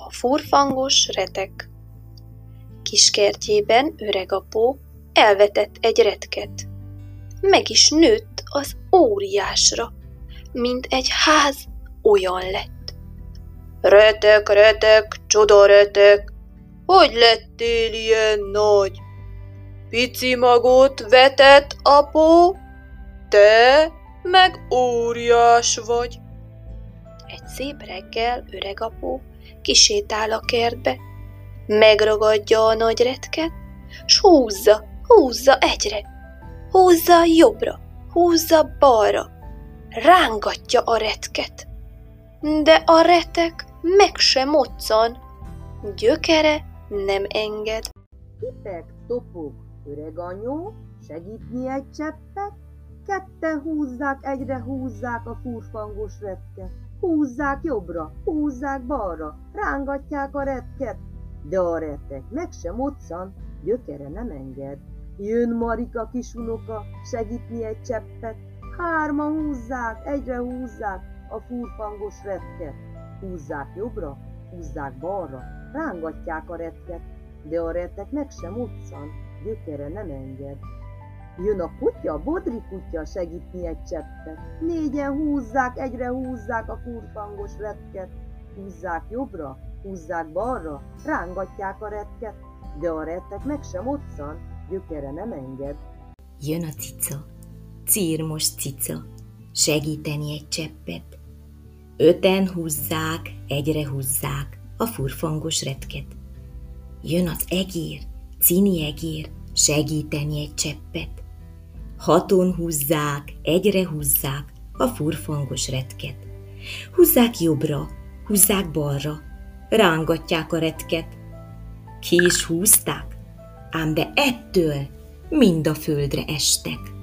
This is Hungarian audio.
A furfangos retek Kiskertjében öregapó elvetett egy retket. Meg is nőtt az óriásra, mint egy ház olyan lett. Retek, csoda retek, hogy lettél ilyen nagy? Pici magot vetett apó, te meg óriás vagy. Egy szép reggel öregapó kisétál a kertbe, megragadja a nagy retket, s húzza, húzza egyre, húzza jobbra, húzza balra, rángatja a retket. De a retek meg sem moccan, gyökere nem enged. Tipek, topog, öreg anyó, segítni egy cseppet? Ketten húzzák, egyre húzzák a furfangos retket. Húzzák jobbra, húzzák balra, rángatják a retket. De a retek meg sem moccan, gyökere nem enged. Jön Marika kisunoka, segítni egy cseppet. Hárman húzzák, egyre húzzák a furfangos retket. Húzzák jobbra, húzzák balra, rángatják a retket, de a retek meg sem moccan, gyökere nem enged. Jön a kutya, Bodri kutya segítni egy cseppet. Négyen húzzák, egyre húzzák a furfangos retket. Húzzák jobbra, húzzák balra, rángatják a retket, de a rettek meg sem moccan, gyökere nem enged. Jön a cica, círmos cica, segíteni egy cseppet. Öten húzzák, egyre húzzák a furfangos retket. Jön az egér, cini egér, segíteni egy cseppet. Haton húzzák, egyre húzzák a furfangos retket. Húzzák jobbra, húzzák balra, rángatják a retket. Ki is húzták, ám de ettől mind a földre estek.